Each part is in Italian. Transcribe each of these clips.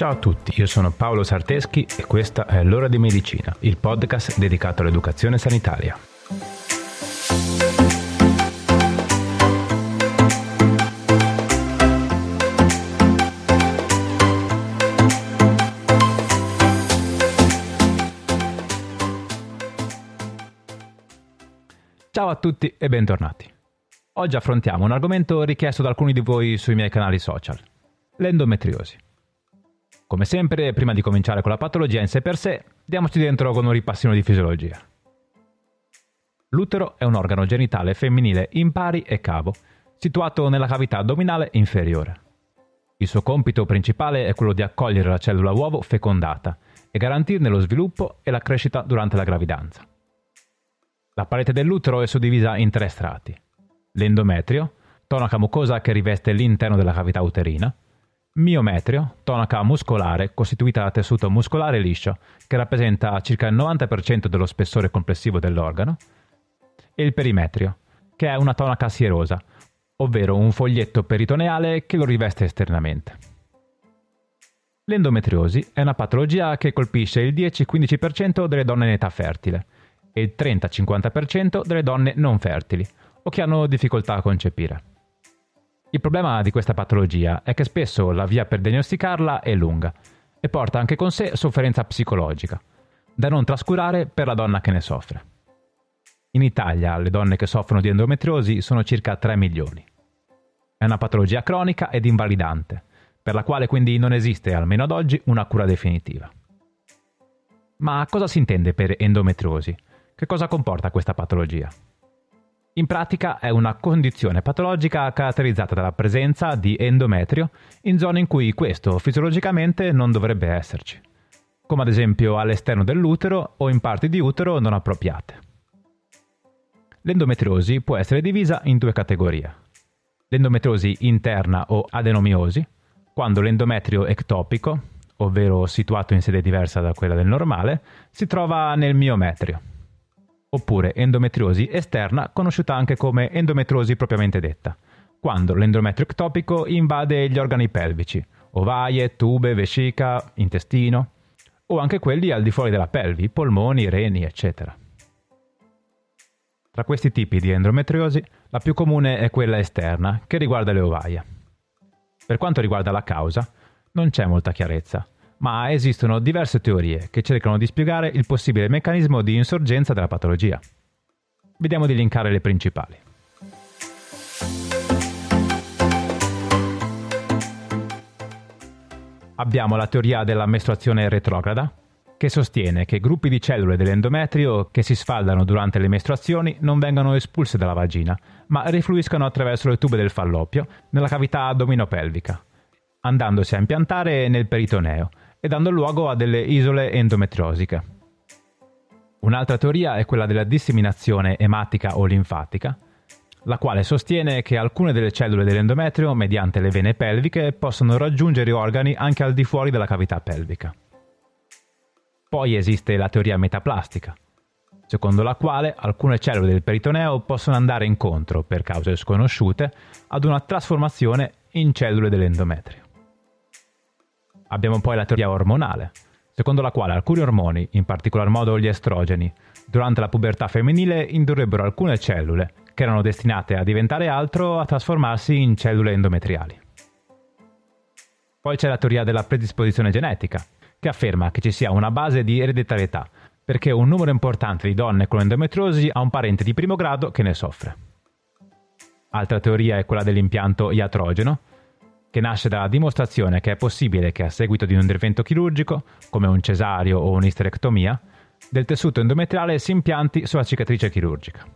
Ciao a tutti, io sono Paolo Sarteschi e questa è L'ora di medicina, il podcast dedicato all'educazione sanitaria. Ciao a tutti e bentornati. Oggi affrontiamo un argomento richiesto da alcuni di voi sui miei canali social, l'endometriosi. Come sempre, prima di cominciare con la patologia in sé per sé, diamoci dentro con un ripassino di fisiologia. L'utero è un organo genitale femminile impari e cavo, situato nella cavità addominale inferiore. Il suo compito principale è quello di accogliere la cellula uovo fecondata e garantirne lo sviluppo e la crescita durante la gravidanza. La parete dell'utero è suddivisa in tre strati. L'endometrio, tonaca mucosa che riveste l'interno della cavità uterina, Miometrio, tonaca muscolare costituita da tessuto muscolare liscio che rappresenta circa il 90% dello spessore complessivo dell'organo, e il perimetrio, che è una tonaca sierosa, ovvero un foglietto peritoneale che lo riveste esternamente. L'endometriosi è una patologia che colpisce il 10-15% delle donne in età fertile e il 30-50% delle donne non fertili o che hanno difficoltà a concepire. Il problema di questa patologia è che spesso la via per diagnosticarla è lunga e porta anche con sé sofferenza psicologica, da non trascurare per la donna che ne soffre. In Italia le donne che soffrono di endometriosi sono circa 3 milioni. È una patologia cronica ed invalidante, per la quale quindi non esiste, almeno ad oggi, una cura definitiva. Ma cosa si intende per endometriosi? Che cosa comporta questa patologia? In pratica è una condizione patologica caratterizzata dalla presenza di endometrio in zone in cui questo fisiologicamente non dovrebbe esserci, come ad esempio all'esterno dell'utero o in parti di utero non appropriate. L'endometriosi può essere divisa in due categorie. L'endometriosi interna o adenomiosi, quando l'endometrio ectopico, ovvero situato in sede diversa da quella del normale, si trova nel miometrio oppure endometriosi esterna, conosciuta anche come endometriosi propriamente detta, quando l'endometrio ectopico invade gli organi pelvici, ovaie, tube, vescica, intestino, o anche quelli al di fuori della pelvi, polmoni, reni, eccetera. Tra questi tipi di endometriosi, la più comune è quella esterna, che riguarda le ovaie. Per quanto riguarda la causa, non c'è molta chiarezza, ma esistono diverse teorie che cercano di spiegare il possibile meccanismo di insorgenza della patologia. Vediamo di linkare le principali. Abbiamo la teoria della mestruazione retrograda, che sostiene che gruppi di cellule dell'endometrio che si sfaldano durante le mestruazioni non vengano espulse dalla vagina, ma rifluiscono attraverso le tube del fallopio nella cavità addominopelvica, andandosi a impiantare nel peritoneo, e dando luogo a delle isole endometriosiche. Un'altra teoria è quella della disseminazione ematica o linfatica, la quale sostiene che alcune delle cellule dell'endometrio, mediante le vene pelviche, possono raggiungere organi anche al di fuori della cavità pelvica. Poi esiste la teoria metaplastica, secondo la quale alcune cellule del peritoneo possono andare incontro, per cause sconosciute, ad una trasformazione in cellule dell'endometrio. Abbiamo poi la teoria ormonale, secondo la quale alcuni ormoni, in particolar modo gli estrogeni, durante la pubertà femminile indurrebbero alcune cellule, che erano destinate a diventare altro, a trasformarsi in cellule endometriali. Poi c'è la teoria della predisposizione genetica, che afferma che ci sia una base di ereditarietà, perché un numero importante di donne con endometriosi ha un parente di primo grado che ne soffre. Altra teoria è quella dell'impianto iatrogeno, che nasce dalla dimostrazione che è possibile che a seguito di un intervento chirurgico, come un cesario o un'isterectomia, del tessuto endometriale si impianti sulla cicatrice chirurgica.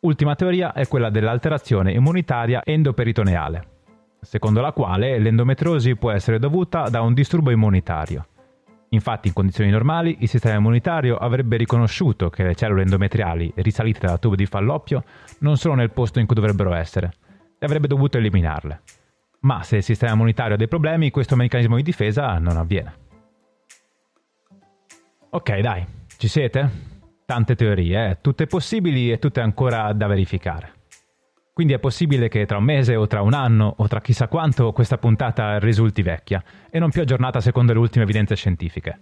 Ultima teoria è quella dell'alterazione immunitaria endoperitoneale, secondo la quale l'endometriosi può essere dovuta da un disturbo immunitario. Infatti, in condizioni normali, il sistema immunitario avrebbe riconosciuto che le cellule endometriali risalite dalla tubo di falloppio non sono nel posto in cui dovrebbero essere e avrebbe dovuto eliminarle ma se il sistema immunitario ha dei problemi, questo meccanismo di difesa non avviene. Ok, dai, ci siete? Tante teorie, eh? tutte possibili e tutte ancora da verificare. Quindi è possibile che tra un mese o tra un anno o tra chissà quanto questa puntata risulti vecchia e non più aggiornata secondo le ultime evidenze scientifiche.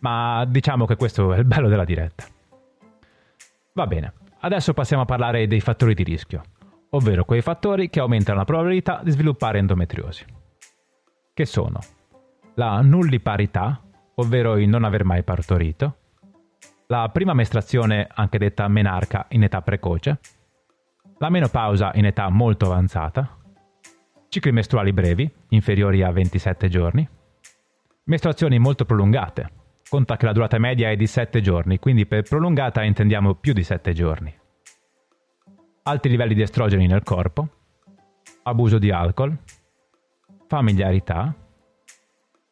Ma diciamo che questo è il bello della diretta. Va bene, adesso passiamo a parlare dei fattori di rischio, ovvero quei fattori che aumentano la probabilità di sviluppare endometriosi. Che sono la nulliparità, ovvero il non aver mai partorito, la prima mestrazione, anche detta menarca, in età precoce, la menopausa in età molto avanzata, cicli mestruali brevi, inferiori a 27 giorni, mestruazioni molto prolungate, conta che la durata media è di 7 giorni, quindi per prolungata intendiamo più di 7 giorni, alti livelli di estrogeni nel corpo, abuso di alcol, familiarità,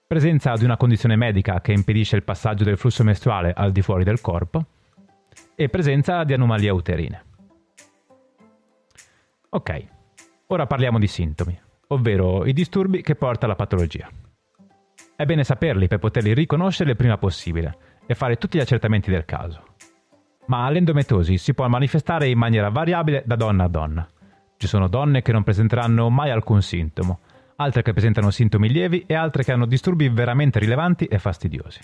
presenza di una condizione medica che impedisce il passaggio del flusso mestruale al di fuori del corpo e presenza di anomalie uterine. Ok, ora parliamo di sintomi, ovvero i disturbi che porta alla patologia. È bene saperli per poterli riconoscere il prima possibile e fare tutti gli accertamenti del caso. Ma l'endometriosi si può manifestare in maniera variabile da donna a donna. Ci sono donne che non presenteranno mai alcun sintomo, altre che presentano sintomi lievi e altre che hanno disturbi veramente rilevanti e fastidiosi.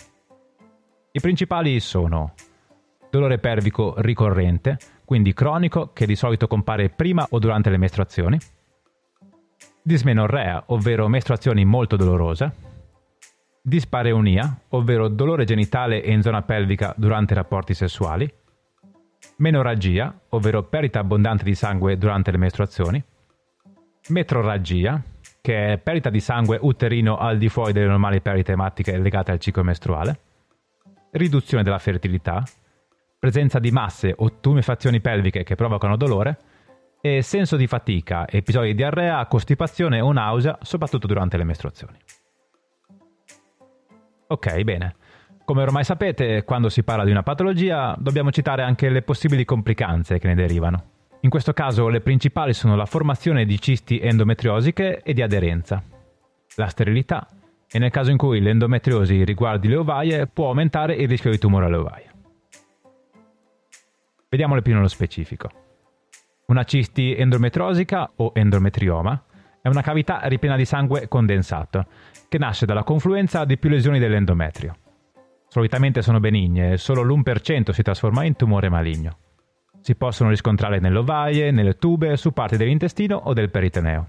I principali sono dolore pervico ricorrente, quindi cronico, che di solito compare prima o durante le mestruazioni, dismenorrea, ovvero mestruazioni molto dolorose, dispareunia, ovvero dolore genitale e in zona pelvica durante i rapporti sessuali, menorragia, ovvero perdita abbondante di sangue durante le mestruazioni, metrorragia, che è perdita di sangue uterino al di fuori delle normali perdite ematiche legate al ciclo mestruale, riduzione della fertilità, presenza di masse o tumefazioni pelviche che provocano dolore, e senso di fatica, episodi di diarrea, costipazione o nausea, soprattutto durante le mestruazioni. Ok, bene. Come ormai sapete, quando si parla di una patologia dobbiamo citare anche le possibili complicanze che ne derivano. In questo caso le principali sono la formazione di cisti endometriosiche e di aderenza, la sterilità e nel caso in cui l'endometriosi riguardi le ovaie può aumentare il rischio di tumore alle ovaie. Vediamole più nello specifico. Una cisti endometrosica o endometrioma è una cavità ripiena di sangue condensato che nasce dalla confluenza di più lesioni dell'endometrio. Solitamente sono benigne e solo l'1% si trasforma in tumore maligno. Si possono riscontrare nelle ovaie, nelle tube, su parti dell'intestino o del peritoneo.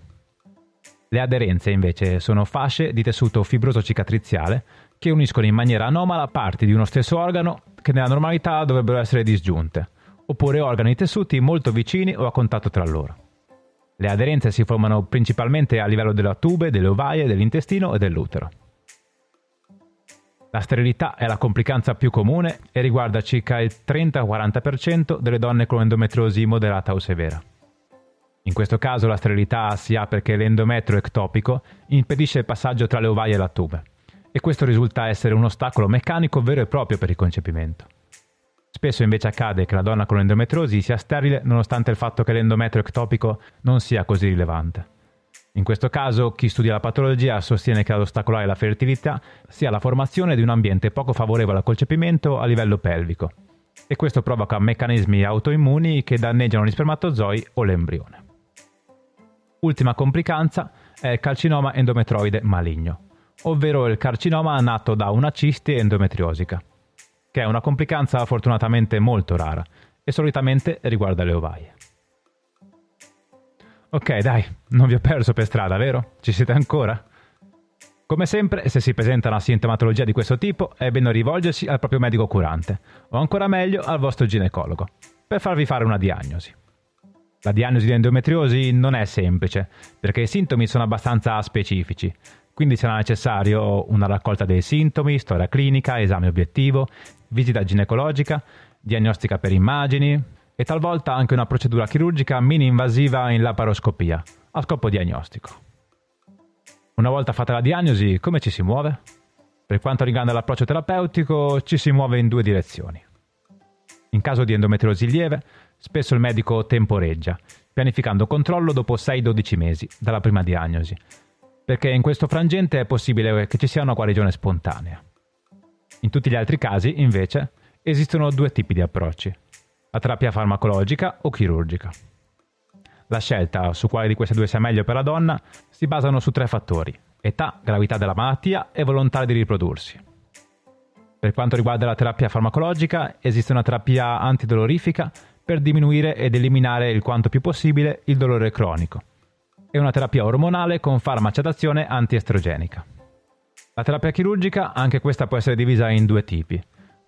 Le aderenze invece sono fasce di tessuto fibroso cicatriziale che uniscono in maniera anomala parti di uno stesso organo che nella normalità dovrebbero essere disgiunte oppure organi e tessuti molto vicini o a contatto tra loro. Le aderenze si formano principalmente a livello della tube, delle ovaie, dell'intestino e dell'utero. La sterilità è la complicanza più comune e riguarda circa il 30-40% delle donne con endometriosi moderata o severa. In questo caso la sterilità si ha perché l'endometrio ectopico impedisce il passaggio tra le ovaie e la tube, e questo risulta essere un ostacolo meccanico vero e proprio per il concepimento. Spesso invece accade che la donna con l'endometriosi sia sterile nonostante il fatto che l'endometrio ectopico non sia così rilevante. In questo caso, chi studia la patologia sostiene che ad ostacolare la fertilità sia la formazione di un ambiente poco favorevole al concepimento a livello pelvico, e questo provoca meccanismi autoimmuni che danneggiano gli spermatozoi o l'embrione. Ultima complicanza è il carcinoma endometroide maligno, ovvero il carcinoma nato da una cisti endometriosica che è una complicanza fortunatamente molto rara e solitamente riguarda le ovaie. Ok, dai, non vi ho perso per strada, vero? Ci siete ancora? Come sempre, se si presenta una sintomatologia di questo tipo, è bene rivolgersi al proprio medico curante, o ancora meglio al vostro ginecologo, per farvi fare una diagnosi. La diagnosi di endometriosi non è semplice, perché i sintomi sono abbastanza specifici, quindi sarà necessario una raccolta dei sintomi, storia clinica, esame obiettivo, visita ginecologica, diagnostica per immagini e talvolta anche una procedura chirurgica mini invasiva in laparoscopia, a scopo diagnostico. Una volta fatta la diagnosi, come ci si muove? Per quanto riguarda l'approccio terapeutico, ci si muove in due direzioni. In caso di endometriosi lieve, spesso il medico temporeggia, pianificando controllo dopo 6-12 mesi dalla prima diagnosi, perché in questo frangente è possibile che ci sia una guarigione spontanea. In tutti gli altri casi, invece, esistono due tipi di approcci, la terapia farmacologica o chirurgica. La scelta su quale di queste due sia meglio per la donna si basano su tre fattori: età, gravità della malattia e volontà di riprodursi. Per quanto riguarda la terapia farmacologica, esiste una terapia antidolorifica per diminuire ed eliminare il quanto più possibile il dolore cronico e una terapia ormonale con farmaci ad azione antiestrogenica. La terapia chirurgica, anche questa può essere divisa in due tipi.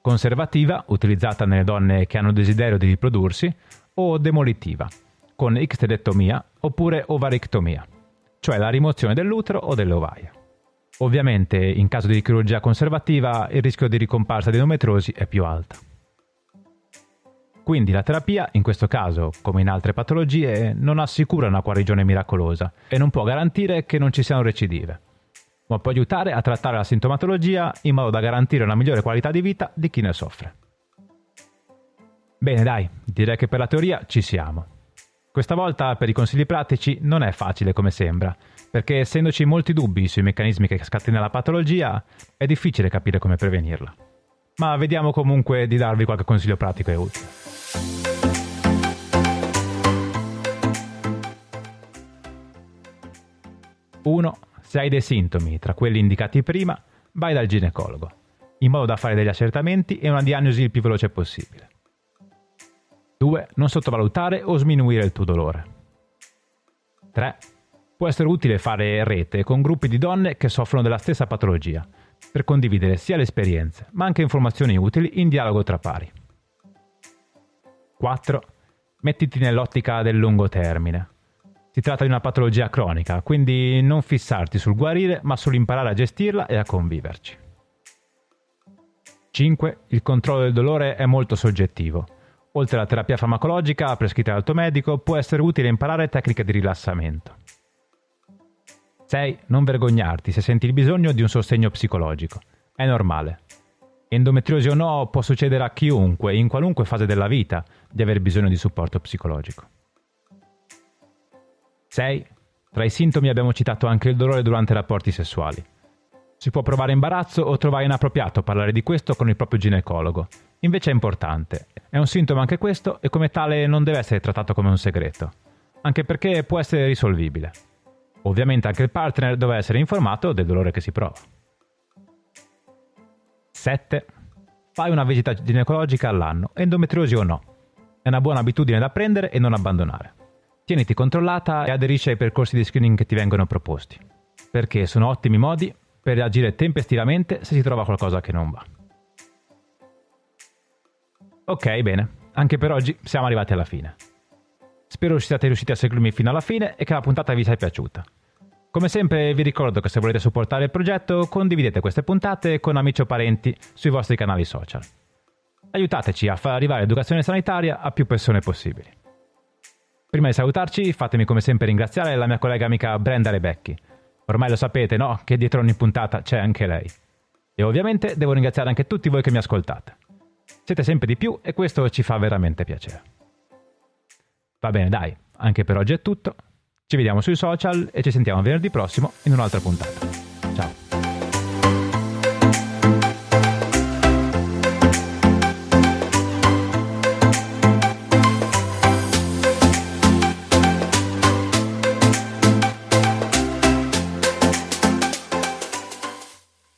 Conservativa, utilizzata nelle donne che hanno desiderio di riprodursi, o demolitiva, con icterectomia oppure ovarictomia, cioè la rimozione dell'utero o delle ovaie. Ovviamente, in caso di chirurgia conservativa, il rischio di ricomparsa di endometriosi è più alto. Quindi la terapia, in questo caso, come in altre patologie, non assicura una guarigione miracolosa e non può garantire che non ci siano recidive, ma può aiutare a trattare la sintomatologia in modo da garantire una migliore qualità di vita di chi ne soffre. Bene dai, direi che per la teoria ci siamo. Questa volta per i consigli pratici non è facile come sembra, perché essendoci molti dubbi sui meccanismi che scatenano la patologia, è difficile capire come prevenirla. Ma vediamo comunque di darvi qualche consiglio pratico e utile. 1. Se hai dei sintomi, tra quelli indicati prima, vai dal ginecologo, in modo da fare degli accertamenti e una diagnosi il più veloce possibile. 2. Non sottovalutare o sminuire il tuo dolore. 3. Può essere utile fare rete con gruppi di donne che soffrono della stessa patologia, per condividere sia le esperienze, ma anche informazioni utili in dialogo tra pari. 4. Mettiti nell'ottica del lungo termine. Si tratta di una patologia cronica, quindi non fissarti sul guarire, ma sull'imparare a gestirla e a conviverci. 5. Il controllo del dolore è molto soggettivo. Oltre alla terapia farmacologica prescritta dal tuo medico, può essere utile imparare tecniche di rilassamento. 6. Non vergognarti se senti il bisogno di un sostegno psicologico. È normale. Endometriosi o no, può succedere a chiunque, in qualunque fase della vita, di aver bisogno di supporto psicologico. 6. Tra i sintomi abbiamo citato anche il dolore durante i rapporti sessuali. Si può provare imbarazzo o trovare inappropriato parlare di questo con il proprio ginecologo. Invece è importante. È un sintomo anche questo e come tale non deve essere trattato come un segreto. Anche perché può essere risolvibile. Ovviamente anche il partner deve essere informato del dolore che si prova. 7. Fai una visita ginecologica all'anno, endometriosi o no. È una buona abitudine da prendere e non abbandonare. Tieniti controllata e aderisci ai percorsi di screening che ti vengono proposti, perché sono ottimi modi per reagire tempestivamente se si trova qualcosa che non va. Ok, bene, anche per oggi siamo arrivati alla fine. Spero siate riusciti a seguirmi fino alla fine e che la puntata vi sia piaciuta. Come sempre vi ricordo che se volete supportare il progetto condividete queste puntate con amici o parenti sui vostri canali social. Aiutateci a far arrivare l'educazione sanitaria a più persone possibili. Prima di salutarci fatemi come sempre ringraziare la mia collega amica Brenda Rebecchi Ormai lo sapete, no? Che dietro ogni puntata c'è anche lei. E ovviamente devo ringraziare anche tutti voi che mi ascoltate. Siete sempre di più e questo ci fa veramente piacere. Va bene, dai, anche per oggi è tutto. Ci vediamo sui social e ci sentiamo venerdì prossimo in un'altra puntata. Ciao.